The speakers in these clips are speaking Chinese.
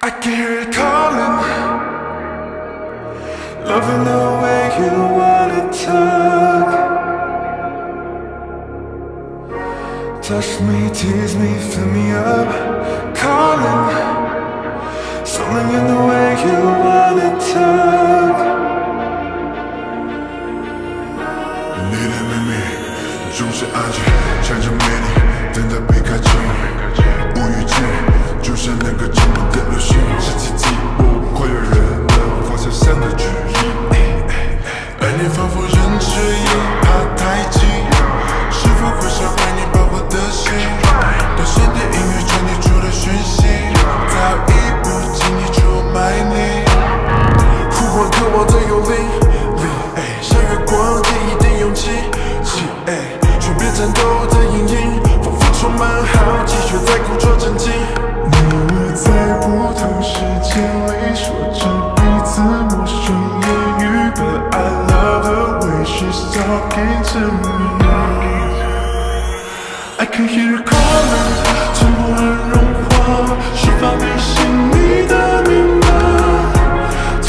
I can hear it calling. Loving the way you wanna talk. Touch me, tease me, fill me up. Calling. Something in the way you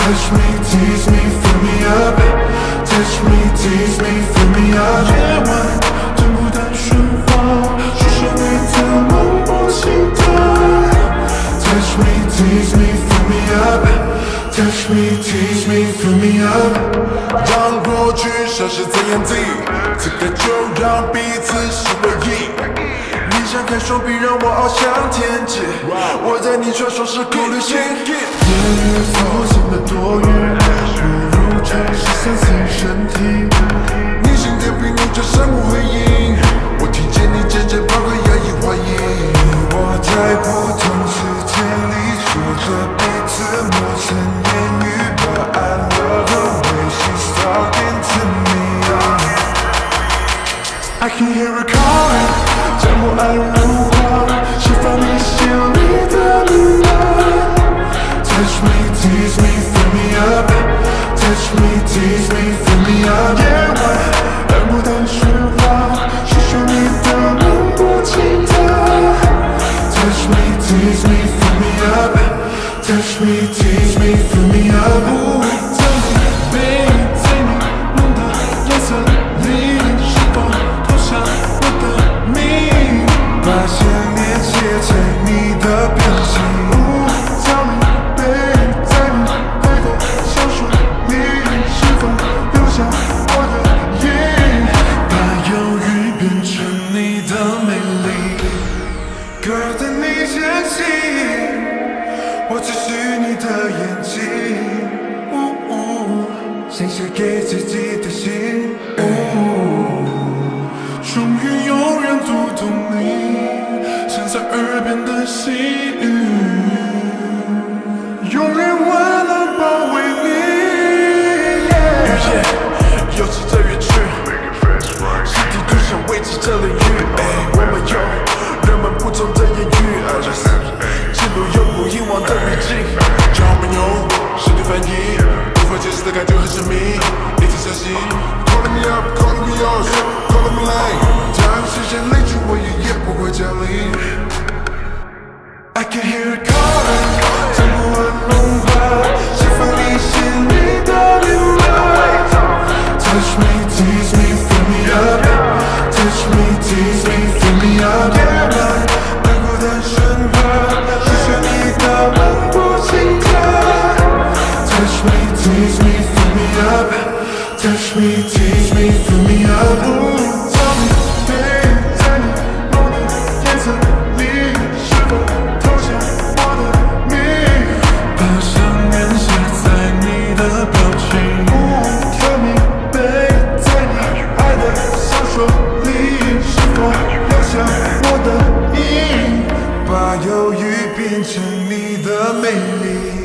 Touch me, tease me, fill me up. Touch me, tease me, fill me up. 夜晚等不到喧哗，说说你的梦不心跳。Touch me, tease me, fill me up. Touch me, tease me, fill me up. 让过去消失在眼底，此刻就让彼此心为一。你张开双臂让我翱翔天际，我在你传说时空 跳频率就相互回应，我听见你渐渐抛开压抑怀疑。我在不同世界里说着彼此陌生言语，But I love the way she's talking to me. I can hear her calling，将我爱融化，释放你心里的密码。Touch me, tease me, fill me up. Touch me, tease me, fill me up. Tease me, fill me up. Touch me, tease me, fill me up. 不在你背在你梦的颜色里，是否投下我的谜？把想念写在你的表情。你的眼睛。呜呜，写给自己的信。呜，终于有人读懂你像在耳边的细语，Teach me to me up, teach me, tease me feel me, babe, 在你眸的颜色里，是否投下我的命？把想念写在你的表情，无可名被。在你爱的小说里，是否留下我的阴？把犹豫变成你的美丽。